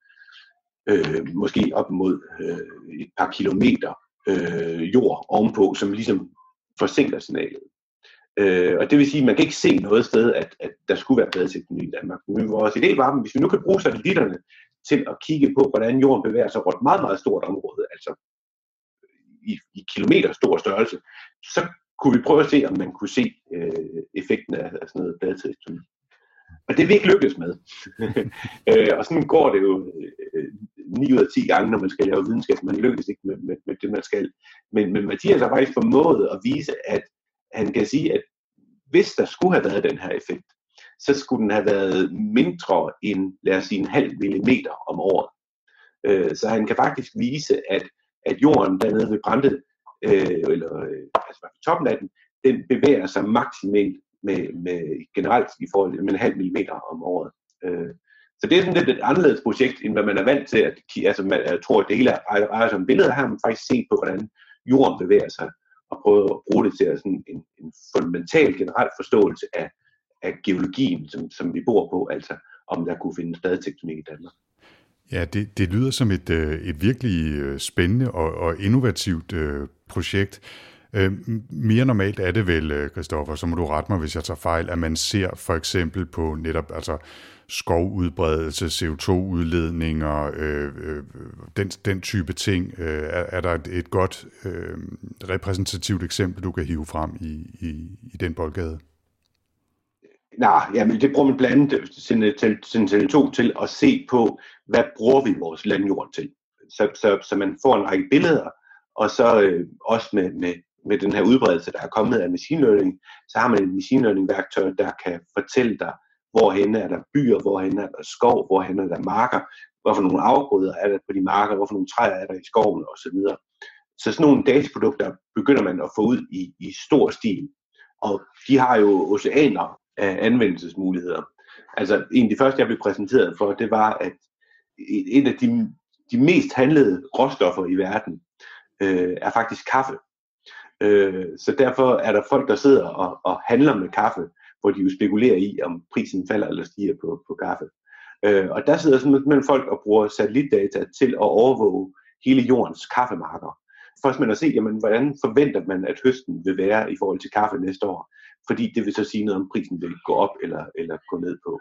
øh, måske op mod øh, et par kilometer øh, jord ovenpå, som ligesom forsinker signalet. Øh, og det vil sige, at man kan ikke se noget sted, at, at der skulle være pladetektonik i Danmark. Men vores idé var, at hvis vi nu kan bruge satellitterne til at kigge på, hvordan jorden bevæger sig over et meget, meget stort område, altså i, i kilometer stor størrelse, så kunne vi prøve at se, om man kunne se øh, effekten af, af sådan noget pladetektonik. Og det vil ikke lykkes med. *laughs* øh, og sådan går det jo øh, 9 ud af 10 gange, når man skal lave videnskab. Man lykkes ikke med, med, med det, man skal. Men, men Mathias har faktisk formået at vise, at han kan sige, at hvis der skulle have været den her effekt, så skulle den have været mindre end, lad os sige, en halv millimeter om året. Øh, så han kan faktisk vise, at, at jorden dernede ved Brande, øh, eller øh, altså på toppen af den, den bevæger sig maksimalt med, med generelt i forhold til en halv millimeter om året. Øh, så det er sådan lidt et anderledes projekt, end hvad man er vant til. At, altså man, jeg tror, at det hele er som billeder her, man faktisk set på, hvordan jorden bevæger sig og prøve at bruge det til sådan en, en fundamental generel forståelse af, af geologien, som, som vi bor på, altså om der kunne findes tektonik i Danmark. Ja, det, det lyder som et, øh, et virkelig øh, spændende og, og innovativt øh, projekt. Øh, mere normalt er det vel, øh, Kristoffer, så må du rette mig, hvis jeg tager fejl, at man ser for eksempel på netop altså skovudbredelse, CO2-udledninger, øh, øh, den, den type ting. Øh, er, er der et, et godt øh, repræsentativt eksempel, du kan hive frem i, i, i den boldgade? Nej, jamen det bruger man blandt andet Sentinel-2 til at se på, hvad bruger vi vores landjord til. Så, så, så man får en række billeder, og så øh, også med, med, med den her udbredelse, der er kommet af machine learning, så har man et machine learning værktøj, der kan fortælle dig, hvorhen er der byer, hvorhen er der skov, hvorhen er der marker, hvorfor nogle afgrøder er der på de marker, hvorfor nogle træer er der i skoven osv. Så sådan nogle dataprodukter begynder man at få ud i, i stor stil. Og de har jo oceaner anvendelsesmuligheder. Altså en af de første, jeg blev præsenteret for, det var, at en af de, de mest handlede råstoffer i verden øh, er faktisk kaffe. Øh, så derfor er der folk, der sidder og, og handler med kaffe, hvor de jo spekulerer i, om prisen falder eller stiger på, på kaffe. Øh, og der sidder simpelthen folk og bruger satellitdata til at overvåge hele jordens kaffemarker. Først man at se, jamen, hvordan forventer man, at høsten vil være i forhold til kaffe næste år. Fordi det vil så sige noget om, prisen vil gå op eller, eller gå ned på.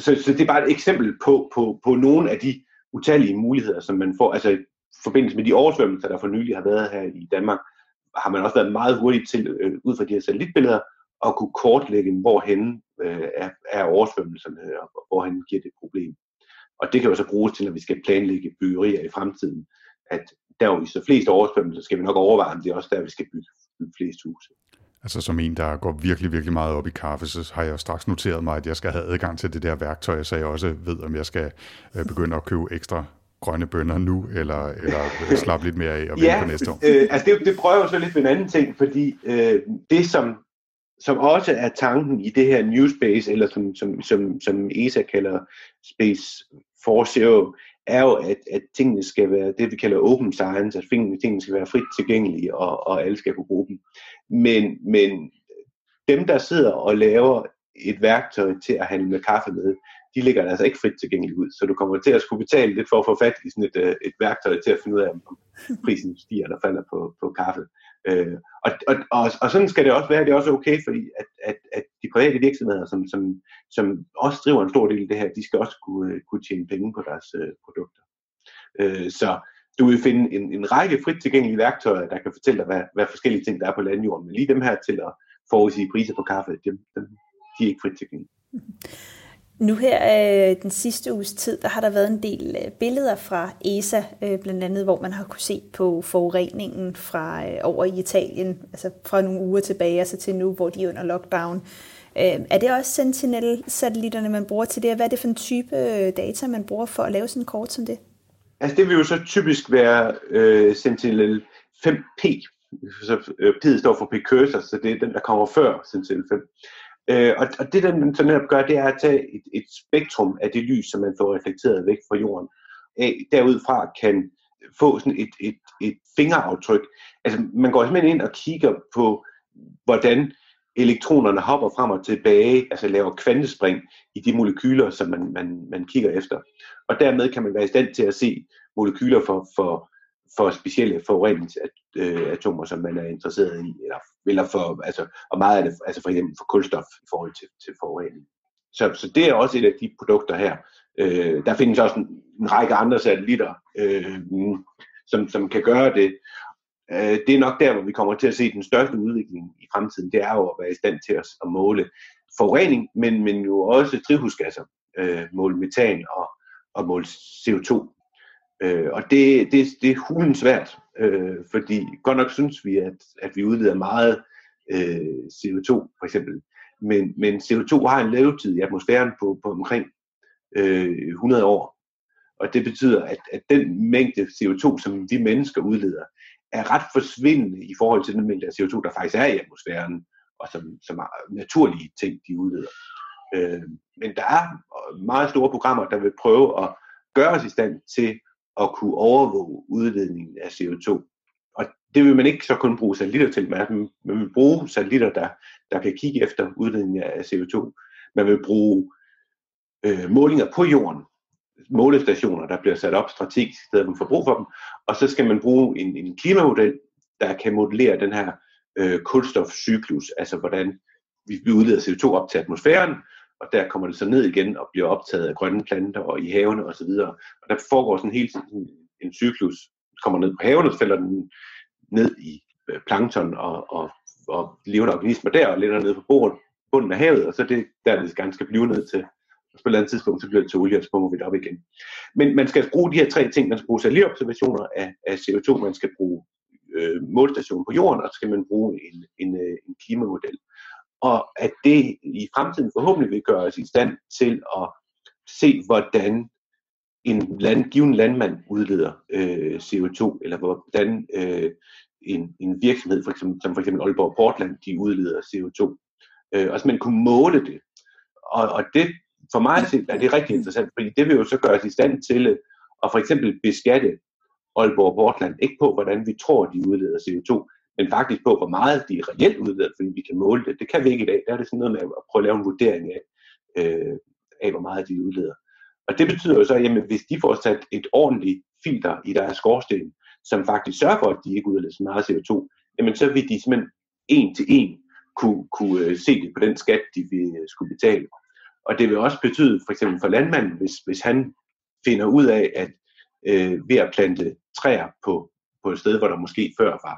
Så, så det er bare et eksempel på, på, på nogle af de utallige muligheder, som man får. Altså i forbindelse med de oversvømmelser, der for nylig har været her i Danmark, har man også været meget hurtigt til, øh, ud fra de her satellitbilleder, at kunne kortlægge, hvorhen øh, er, er oversvømmelserne, og hvorhen giver det problem. Og det kan jo så bruges til, når vi skal planlægge byggerier i fremtiden, at der hvor vi så flest oversvømmelser, skal vi nok overveje, om det er også der, vi skal bygge flest huse. Altså som en, der går virkelig, virkelig meget op i kaffe, så har jeg straks noteret mig, at jeg skal have adgang til det der værktøj, så jeg også ved, om jeg skal øh, begynde at købe ekstra grønne bønder nu, eller, eller slappe lidt mere af og vente Ja, på næste år. øh, altså det, det prøver jo så lidt ved en anden ting, fordi øh, det som, som også er tanken i det her New Space, eller som, som, som, som ESA kalder Space 4.0, er jo, at, at tingene skal være det, vi kalder open science, at tingene, skal være frit tilgængelige, og, og alle skal kunne bruge dem. Men, men dem, der sidder og laver et værktøj til at handle med kaffe med, de ligger altså ikke frit tilgængeligt ud. Så du kommer til at skulle betale lidt for at få fat i sådan et, øh, et værktøj til at finde ud af, om prisen stiger eller falder på, på kaffe. Øh, og, og, og, og sådan skal det også være. Det er også okay, fordi at, at, at de private virksomheder, som, som, som også driver en stor del af det her, de skal også kunne, øh, kunne tjene penge på deres øh, produkter. Øh, så du vil finde en, en række frit tilgængelige værktøjer, der kan fortælle dig, hvad, hvad forskellige ting der er på landjorden. Men lige dem her til at forudsige priser på kaffe, dem, dem, de er ikke frit tilgængelige. *laughs* Nu her øh, den sidste uges tid, der har der været en del øh, billeder fra ESA, øh, blandt andet, hvor man har kunne se på forureningen fra øh, over i Italien, altså fra nogle uger tilbage, altså til nu, hvor de er under lockdown. Øh, er det også Sentinel-satellitterne, man bruger til det? og Hvad er det for en type øh, data, man bruger for at lave sådan en kort som det? Altså det vil jo så typisk være øh, Sentinel 5P, så øh, P står for precursor, så det er den, der kommer før Sentinel 5. Øh, og, og det, den så netop gør, det er at tage et, et spektrum af det lys, som man får reflekteret væk fra jorden. Af, derudfra kan få sådan et, et, et fingeraftryk. Altså man går simpelthen ind og kigger på, hvordan elektronerne hopper frem og tilbage, altså laver kvantespring i de molekyler, som man, man, man kigger efter. Og dermed kan man være i stand til at se molekyler for, for, for specielle forureningsatomer, øh, som man er interesseret i, eller, eller for, altså, og meget af det, altså for eksempel for kulstof i forhold til, til forurening. Så, så det er også et af de produkter her. Øh, der findes også en, en række andre satellitter, øh, som, som kan gøre det. Øh, det er nok der, hvor vi kommer til at se den største udvikling i fremtiden. Det er jo at være i stand til at, at måle forurening, men, men jo også drivhusgasser, øh, måle metan og, og måle CO2. Øh, og det, det, det er hulen svært, øh, fordi godt nok synes vi, at, at vi udleder meget øh, CO2 for eksempel, men, men CO2 har en levetid i atmosfæren på, på omkring øh, 100 år. Og det betyder, at, at den mængde CO2, som vi mennesker udleder, er ret forsvindende i forhold til den mængde af CO2, der faktisk er i atmosfæren, og som, som er naturlige ting, de udleder. Øh, men der er meget store programmer, der vil prøve at gøre os i stand til at kunne overvåge udledningen af CO2. Og det vil man ikke så kun bruge satellitter til, men man vil bruge satellitter, der, der kan kigge efter udledningen af CO2. Man vil bruge øh, målinger på jorden, målestationer, der bliver sat op strategisk, steder man får brug for dem, og så skal man bruge en, en klimamodel, der kan modellere den her øh, kulstofcyklus, altså hvordan vi udleder CO2 op til atmosfæren, og der kommer det så ned igen og bliver optaget af grønne planter og i havene osv. Og, og der foregår sådan hele tiden en cyklus, kommer ned på havene, så falder den ned i øh, plankton og, og, og levende organismer der, og lander ned på bunden, bunden af havet, og så det der, det gerne skal blive ned til. Og på et eller andet tidspunkt, så bliver det til olie, og så vi det op igen. Men man skal bruge de her tre ting. Man skal bruge satellitobservationer af, af CO2, man skal bruge øh, målstationen på jorden, og så skal man bruge en, en, øh, en klimamodel og at det i fremtiden forhåbentlig vil gøre os i stand til at se, hvordan en land, given landmand udleder øh, CO2, eller hvordan øh, en, en virksomhed, for eksempel, som for eksempel Aalborg Portland, de udleder CO2. Øh, og så man kunne måle det. Og, og det, for mig er det rigtig interessant, fordi det vil jo så gøre os i stand til at for eksempel beskatte Aalborg Portland, ikke på, hvordan vi tror, de udleder CO2, men faktisk på, hvor meget de reelt udleder, fordi vi kan måle det. Det kan vi ikke i dag. Der er det sådan noget med at prøve at lave en vurdering af, øh, af hvor meget de udleder. Og det betyder jo så, at hvis de får sat et ordentligt filter i deres skorsten, som faktisk sørger for, at de ikke udleder så meget CO2, jamen så vil de simpelthen en til en kunne, kunne øh, se det på den skat, de vil øh, skulle betale. Og det vil også betyde, for eksempel for landmanden, hvis, hvis han finder ud af, at øh, ved at plante træer på, på et sted, hvor der måske før var,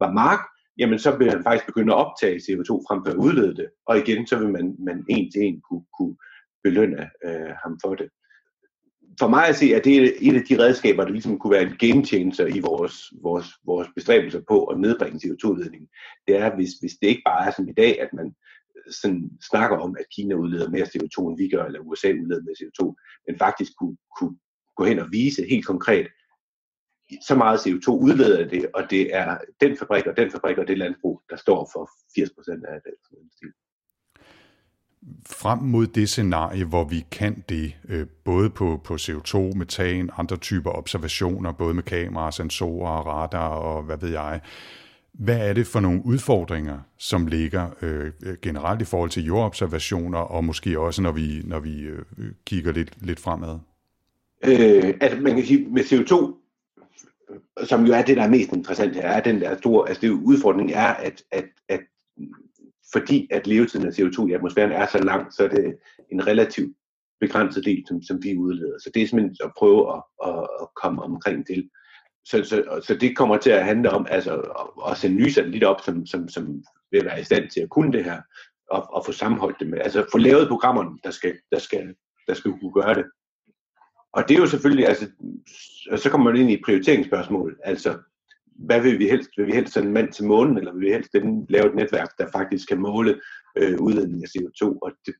var mark, jamen så vil man faktisk begynde at optage CO2 frem for at udlede det. Og igen, så vil man, man en til en kunne, kunne belønne øh, ham for det. for mig at se, at det er et af de redskaber, der ligesom kunne være en game changer i vores, vores, vores bestræbelser på at nedbringe CO2-udledningen. Det er, hvis, hvis det ikke bare er som i dag, at man øh, sådan snakker om, at Kina udleder mere CO2, end vi gør, eller USA udleder mere CO2, men faktisk kunne, kunne gå hen og vise helt konkret, så meget CO2 udleder det, og det er den fabrik og den fabrik og det landbrug, der står for 80% af det. Frem mod det scenarie, hvor vi kan det, øh, både på, på CO2, metan, andre typer observationer, både med kameraer, sensorer, radar og hvad ved jeg, hvad er det for nogle udfordringer, som ligger øh, generelt i forhold til jordobservationer, og måske også når vi, når vi øh, kigger lidt, lidt fremad? Øh, altså man kan sige, med CO2, som jo er det, der er mest interessant her, er den der store, altså det udfordring er, at, at, at fordi at levetiden af CO2 i atmosfæren er så lang, så er det en relativt begrænset del, som, som vi udleder. Så det er simpelthen at prøve at, at, at komme omkring det. Så, så, så det kommer til at handle om altså, at, at sende nye satellitter op, som, som, som vil være i stand til at kunne det her, og, og få sammenholdt det med, altså få lavet programmerne, der skal, der skal, der skal kunne gøre det. Og det er jo selvfølgelig, altså, så kommer man ind i prioriteringsspørgsmål, altså, hvad vil vi helst? Vil vi helst sende mand til månen, eller vil vi helst lave et netværk, der faktisk kan måle øh, udledning af CO2? Og det,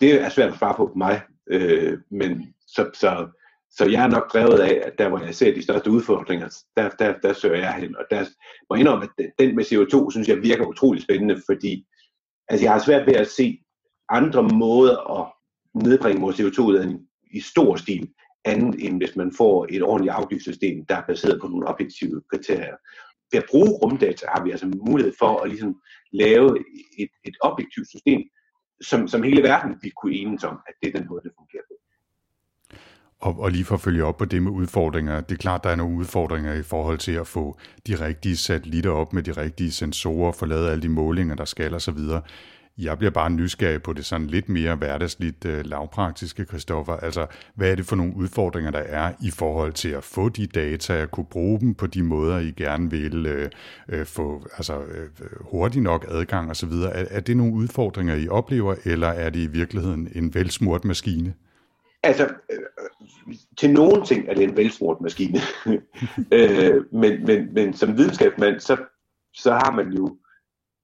det, er svært at svare på for mig, øh, men så, så, så jeg er nok drevet af, at der hvor jeg ser de største udfordringer, der, der, der søger jeg hen. Og der må indrømme, at den med CO2, synes jeg virker utrolig spændende, fordi altså, jeg har svært ved at se andre måder at nedbringe vores CO2-udledning i stor stil, andet end hvis man får et ordentligt afgiftssystem, der er baseret på nogle objektive kriterier. Ved at bruge rumdata har vi altså mulighed for at ligesom lave et, et objektivt system, som, som hele verden vi kunne enes om, at det er den måde, det fungerer på. Og, og lige for at følge op på det med udfordringer, det er klart, der er nogle udfordringer i forhold til at få de rigtige satellitter op med de rigtige sensorer, få lavet alle de målinger, der skal osv. Jeg bliver bare nysgerrig på det sådan lidt mere hverdagsligt øh, lavpraktiske, Christoffer. Altså, hvad er det for nogle udfordringer, der er i forhold til at få de data, at kunne bruge dem på de måder, I gerne vil øh, øh, få altså, øh, øh hurtig nok adgang osv.? Er, er det nogle udfordringer, I oplever, eller er det i virkeligheden en velsmurt maskine? Altså, øh, til nogle ting er det en velsmurt maskine. *laughs* øh, men, men, men som videnskabsmand, så, så har man jo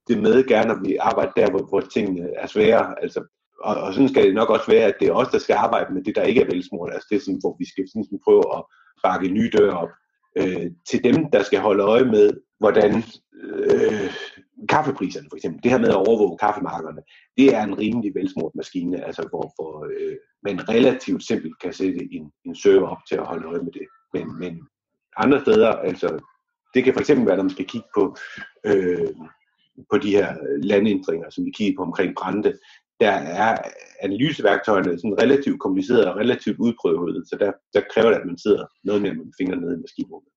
det med gerne, at vi arbejder der, hvor, hvor tingene er svære. Altså, og, og sådan skal det nok også være, at det er os, der skal arbejde med det, der ikke er velsmurt. Altså det er sådan, hvor vi skal sådan prøve at bakke nye døre op. Øh, til dem, der skal holde øje med, hvordan øh, kaffepriserne for eksempel, det her med at overvåge kaffemarkederne, det er en rimelig velsmurt maskine, altså hvor, hvor øh, man relativt simpelt kan sætte en, en server op til at holde øje med det. Men, men andre steder, altså det kan for eksempel være, når man skal kigge på øh, på de her øh, landændringer, som vi kigger på omkring brænde, der er analyseværktøjerne sådan relativt komplicerede og relativt udprøvede, så der, der kræver det, at man sidder noget mere med fingrene nede i maskinrummet.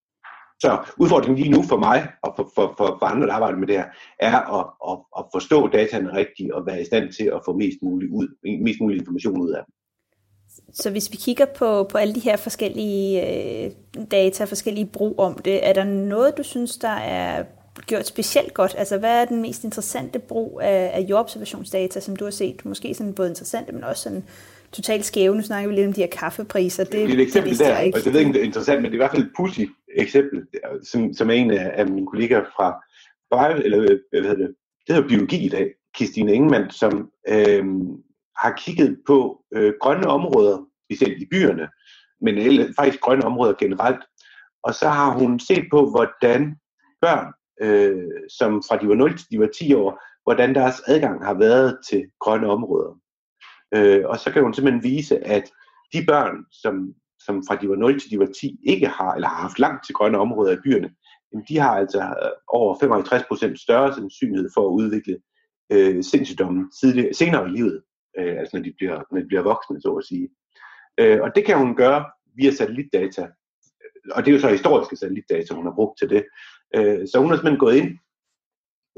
Så udfordringen lige nu for mig og for, for, for, for andre, der arbejder med det her, er at, at, at forstå dataene rigtigt og være i stand til at få mest mulig, ud, mest mulig information ud af dem. Så hvis vi kigger på, på alle de her forskellige øh, data, forskellige brug om det, er der noget, du synes, der er gjort specielt godt? Altså, hvad er den mest interessante brug af, af jordobservationsdata, som du har set? Måske sådan både interessante, men også sådan totalt skæve. Nu snakker vi lidt om de her kaffepriser. Det, det er et eksempel det der, ikke. og jeg ved ikke, om det er interessant, men det er i hvert fald et pussy eksempel, som, som er en af, af mine kolleger fra bio, eller hvad hedder det, det hedder biologi i dag, Christine Ingemann, som øh, har kigget på øh, grønne områder, specielt i byerne, men faktisk grønne områder generelt. Og så har hun set på, hvordan børn øh, som fra de var 0 til de var 10 år, hvordan deres adgang har været til grønne områder. Øh, og så kan hun simpelthen vise, at de børn, som, som fra de var 0 til de var 10, ikke har, eller har haft langt til grønne områder i byerne, de har altså øh, over 55% større sandsynlighed for at udvikle øh, sindssygdommen senere i livet, øh, altså når de, bliver, når de bliver voksne, så at sige. Øh, og det kan hun gøre via satellitdata, og det er jo så historiske satellitdata, hun har brugt til det. Øh, så hun har simpelthen gået ind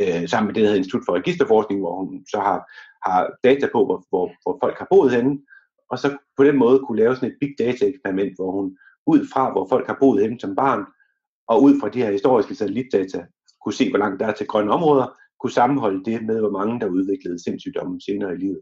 øh, sammen med det, der hedder Institut for Registerforskning, hvor hun så har, har data på, hvor, hvor, hvor folk har boet henne, og så på den måde kunne lave sådan et big data eksperiment, hvor hun ud fra, hvor folk har boet henne som barn, og ud fra de her historiske satellitdata, kunne se, hvor langt der er til grønne områder, kunne sammenholde det med, hvor mange der udviklede sindssygdomme senere i livet.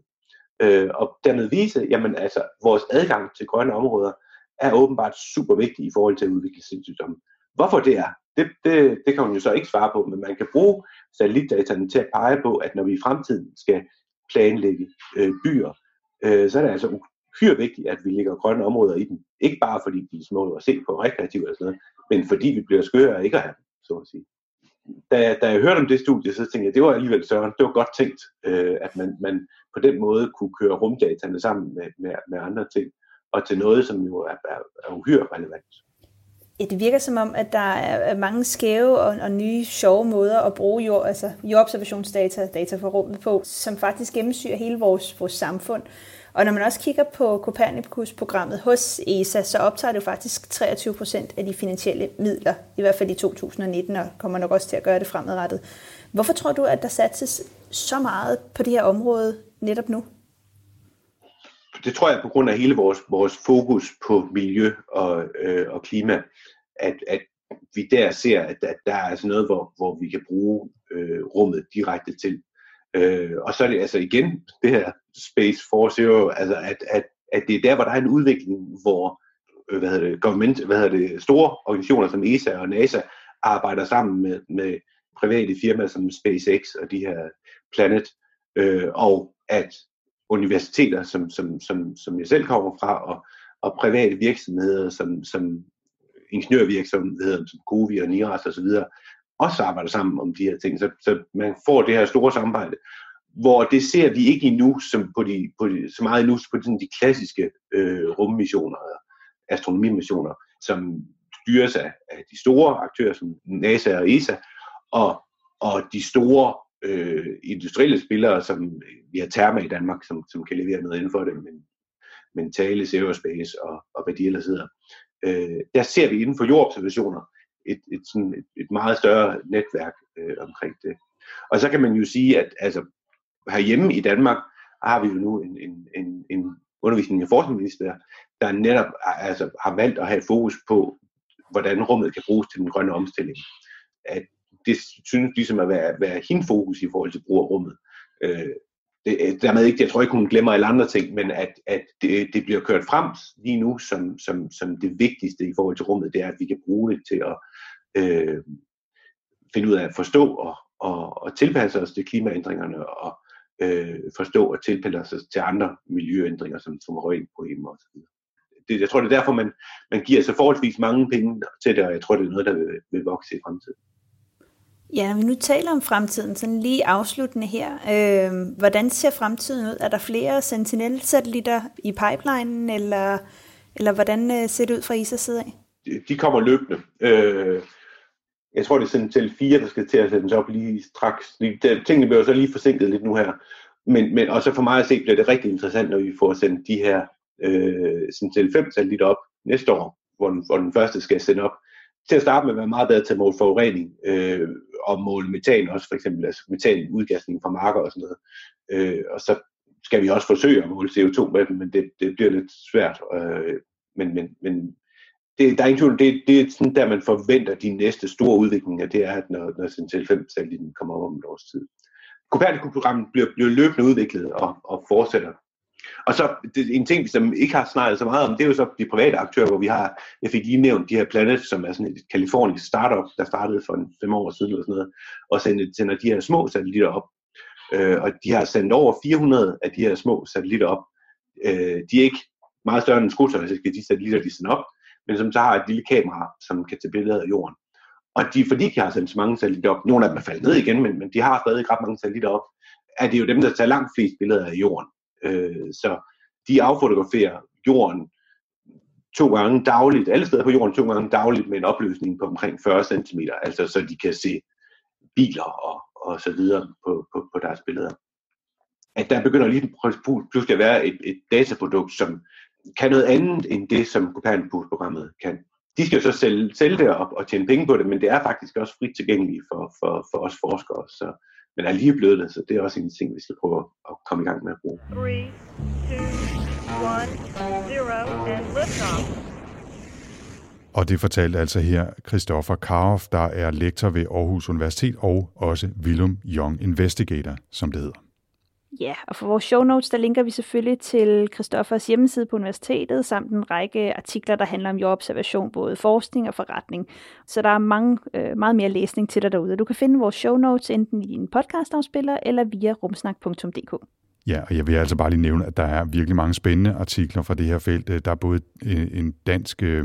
Øh, og dermed vise, jamen altså, vores adgang til grønne områder er åbenbart super vigtig i forhold til at udvikle sindssygdomme. Hvorfor det er, det, det, det kan man jo så ikke svare på, men man kan bruge satellitdataene til at pege på, at når vi i fremtiden skal planlægge øh, byer, øh, så er det altså uhyre vigtigt, at vi lægger grønne områder i dem. Ikke bare fordi de er små at se på rekreativt eller sådan noget, men fordi vi bliver skøre ikke at have dem, så at sige. Da, da jeg hørte om det studie, så tænkte jeg, det var alligevel Søren, det var godt tænkt, øh, at man, man på den måde kunne køre rumdataene sammen med, med, med andre ting, og til noget, som jo er, er, er uhyre relevant. Ja, det virker som om, at der er mange skæve og, og nye sjove måder at bruge jord, altså jordobservationsdata, data fra rummet på, som faktisk gennemsyrer hele vores, vores samfund. Og når man også kigger på Copernicus-programmet hos ESA, så optager det jo faktisk 23 procent af de finansielle midler, i hvert fald i 2019, og kommer nok også til at gøre det fremadrettet. Hvorfor tror du, at der satses så meget på det her område netop nu? Det tror jeg på grund af hele vores, vores fokus på miljø og, øh, og klima, at, at vi der ser, at, at der er altså noget, hvor, hvor vi kan bruge øh, rummet direkte til. Øh, og så er det altså igen det her Space Force Zero, altså at, at, at det er der, hvor der er en udvikling, hvor øh, hvad hedder det, government, hvad hedder det, store organisationer som ESA og NASA arbejder sammen med, med private firmaer som SpaceX og de her Planet, øh, og at universiteter, som, som, som, som jeg selv kommer fra, og, og private virksomheder, som, som ingeniørvirksomheder som Covi og Niras osv., også arbejder sammen om de her ting. Så, så man får det her store samarbejde, hvor det ser vi ikke endnu som på de, på de, så meget endnu på de, de klassiske øh, rummissioner, astronomimissioner, som styres af, af de store aktører som NASA og ESA, og, og de store øh, industrielle spillere, som øh, vi har Therma i Danmark, som, som kan levere noget inden for det, men, men Thales Aerospace og, og hvad de ellers hedder. Øh, der ser vi inden for jordobservationer, et, et, sådan et, et meget større netværk øh, omkring det. Og så kan man jo sige, at altså, herhjemme i Danmark har vi jo nu en, en, en, en undervisning og forskningsminister, der netop altså, har valgt at have fokus på, hvordan rummet kan bruges til den grønne omstilling. At det synes ligesom at være, være hendes fokus i forhold til brug af rummet. Øh, det, øh, dermed ikke, jeg tror ikke, hun glemmer alle andre ting, men at, at det, det bliver kørt frem lige nu som, som, som det vigtigste i forhold til rummet, det er, at vi kan bruge det til at øh, finde ud af at forstå og, og, og tilpasse os til klimaændringerne og øh, forstå og tilpasse os til andre miljøændringer, som, som røgproblemer osv. Det, jeg tror, det er derfor, man, man giver så forholdsvis mange penge til det, og jeg tror, det er noget, der vil, vil vokse i fremtiden. Ja, når vi nu taler om fremtiden, sådan lige afsluttende her. Øh, hvordan ser fremtiden ud? Er der flere Sentinel-satellitter i pipelinen, eller, eller hvordan øh, ser det ud fra ISA's side af? De, kommer løbende. Øh, jeg tror, det er sådan til fire, der skal til at sætte op lige straks. Tingene bliver så lige forsinket lidt nu her. Men, men også for mig at se, bliver det rigtig interessant, når vi får sendt de her øh, Sentinel 5 satellitter op næste år, hvor den, hvor den første skal sende op. Til at starte med at være meget bedre til at måle forurening øh, og måle metan også, for eksempel altså metan udgasning fra marker og sådan noget. Øh, og så skal vi også forsøge at måle CO2 med dem, men det, det bliver lidt svært. Øh, men, men, men det, der er ingen tvivl, det, det er sådan der, man forventer de næste store udviklinger, det er, at når, når Sentinel 5 satellitten kommer op om et års tid. Copernicus-programmet bliver, bliver løbende udviklet og, og fortsætter. Og så det, en ting, som ikke har snakket så meget om, det er jo så de private aktører, hvor vi har, jeg fik lige nævnt de her Planet, som er sådan et kalifornisk startup, der startede for en fem år siden eller sådan noget, og sender, sender de her små satellitter op. Øh, og de har sendt over 400 af de her små satellitter op. Øh, de er ikke meget større end en skrudsøjse, de satellitter, de sender op men som så har et lille kamera, som kan tage billeder af jorden. Og de, fordi de har sendt så mange satellitter op, nogle af dem er faldet ned igen, men, men de har stadig ret mange satellitter op, er det jo dem, der tager langt flest billeder af jorden. Øh, så de affotograferer jorden to gange dagligt, alle steder på jorden to gange dagligt med en opløsning på omkring 40 cm, altså så de kan se biler og, og så videre på, på, på deres billeder. At der begynder lige pludselig at være et, et dataprodukt, som kan noget andet end det, som Copernicus-programmet kan. De skal jo så sælge, sælge det op og tjene penge på det, men det er faktisk også frit tilgængeligt for, for, for os forskere. Så, men er lige blevet det, så det er også en ting, vi skal prøve at komme i gang med at bruge. 3, 2, 1, 0, and. Og det fortalte altså her Christoffer Karoff, der er lektor ved Aarhus Universitet og også Willum Young Investigator, som det hedder. Ja, og for vores show notes, der linker vi selvfølgelig til Christoffers hjemmeside på universitetet, samt en række artikler, der handler om jordobservation, både forskning og forretning. Så der er mange, øh, meget mere læsning til dig derude. Du kan finde vores show notes enten i din podcastafspiller eller via rumsnak.dk. Ja, og jeg vil altså bare lige nævne, at der er virkelig mange spændende artikler fra det her felt. Øh, der er både øh, en dansk... Øh,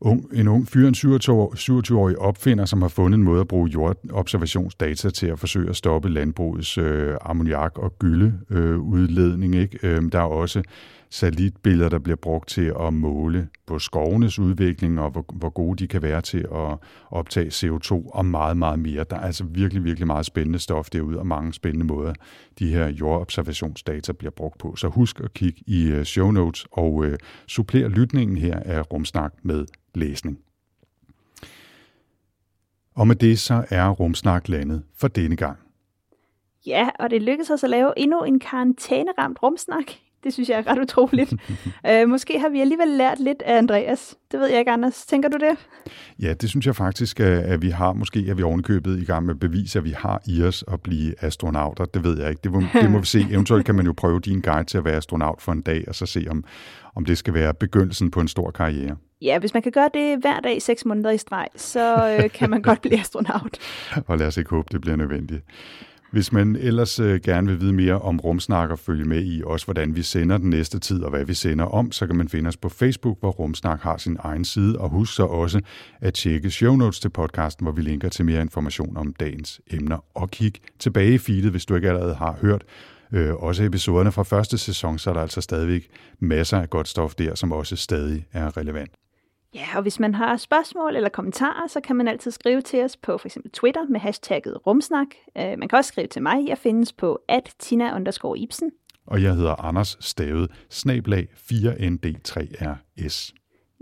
ung, en ung fyr, en 27-årig opfinder, som har fundet en måde at bruge jordobservationsdata til at forsøge at stoppe landbrugets øh, ammoniak- og gyldeudledning. Øh, øh, der er også satellitbilleder, der bliver brugt til at måle på skovenes udvikling, og hvor, hvor gode de kan være til at optage CO2, og meget, meget mere. Der er altså virkelig, virkelig meget spændende stof derude, og mange spændende måder, de her jordobservationsdata bliver brugt på. Så husk at kigge i øh, show notes og øh, supplere lytningen her af Rumsnak med læsning. Og med det så er Rumsnak landet for denne gang. Ja, og det lykkedes os at lave endnu en karantæneramt rumsnak. Det synes jeg er ret utroligt. *laughs* øh, måske har vi alligevel lært lidt af Andreas. Det ved jeg ikke, Anders. Tænker du det? Ja, det synes jeg faktisk, at vi har. Måske er vi ovenikøbet i gang med at bevise, at vi har i os at blive astronauter. Det ved jeg ikke. Det må, det må vi se. *laughs* Eventuelt kan man jo prøve din guide til at være astronaut for en dag, og så se, om, om det skal være begyndelsen på en stor karriere. Ja, hvis man kan gøre det hver dag i seks måneder i streg, så øh, kan man godt blive astronaut. *laughs* og lad os ikke håbe, det bliver nødvendigt. Hvis man ellers øh, gerne vil vide mere om Rumsnak og følge med i også, hvordan vi sender den næste tid og hvad vi sender om, så kan man finde os på Facebook, hvor Rumsnak har sin egen side. Og husk så også at tjekke show notes til podcasten, hvor vi linker til mere information om dagens emner. Og kig tilbage i feedet, hvis du ikke allerede har hørt øh, også episoderne fra første sæson, så er der altså stadigvæk masser af godt stof der, som også stadig er relevant. Ja, og hvis man har spørgsmål eller kommentarer, så kan man altid skrive til os på f.eks. Twitter med hashtagget rumsnak. Øh, man kan også skrive til mig. Jeg findes på at tina Ibsen. Og jeg hedder Anders Stavet, snablag 4ND3RS.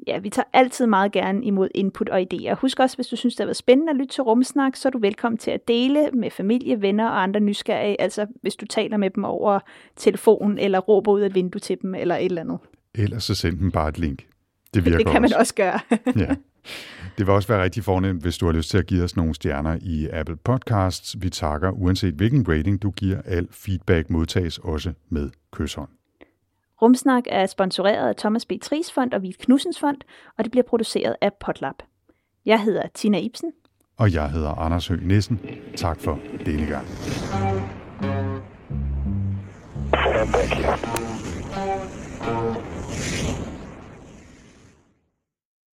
Ja, vi tager altid meget gerne imod input og idéer. Husk også, hvis du synes, det har været spændende at lytte til Rumsnak, så er du velkommen til at dele med familie, venner og andre nysgerrige. Altså, hvis du taler med dem over telefon, eller råber ud af et vindue til dem, eller et eller andet. Ellers så send dem bare et link. Det virker *laughs* Det kan også. man også gøre. *laughs* ja. Det vil også være rigtig fornemt, hvis du har lyst til at give os nogle stjerner i Apple Podcasts. Vi takker uanset hvilken rating du giver. Al feedback modtages også med kysshånd. Rumsnak er sponsoreret af Thomas B. Tries Fond og Viet Knudsens Fond, og det bliver produceret af Potlab. Jeg hedder Tina Ibsen. Og jeg hedder Anders Høgh Nissen. Tak for denne gang. Thank you.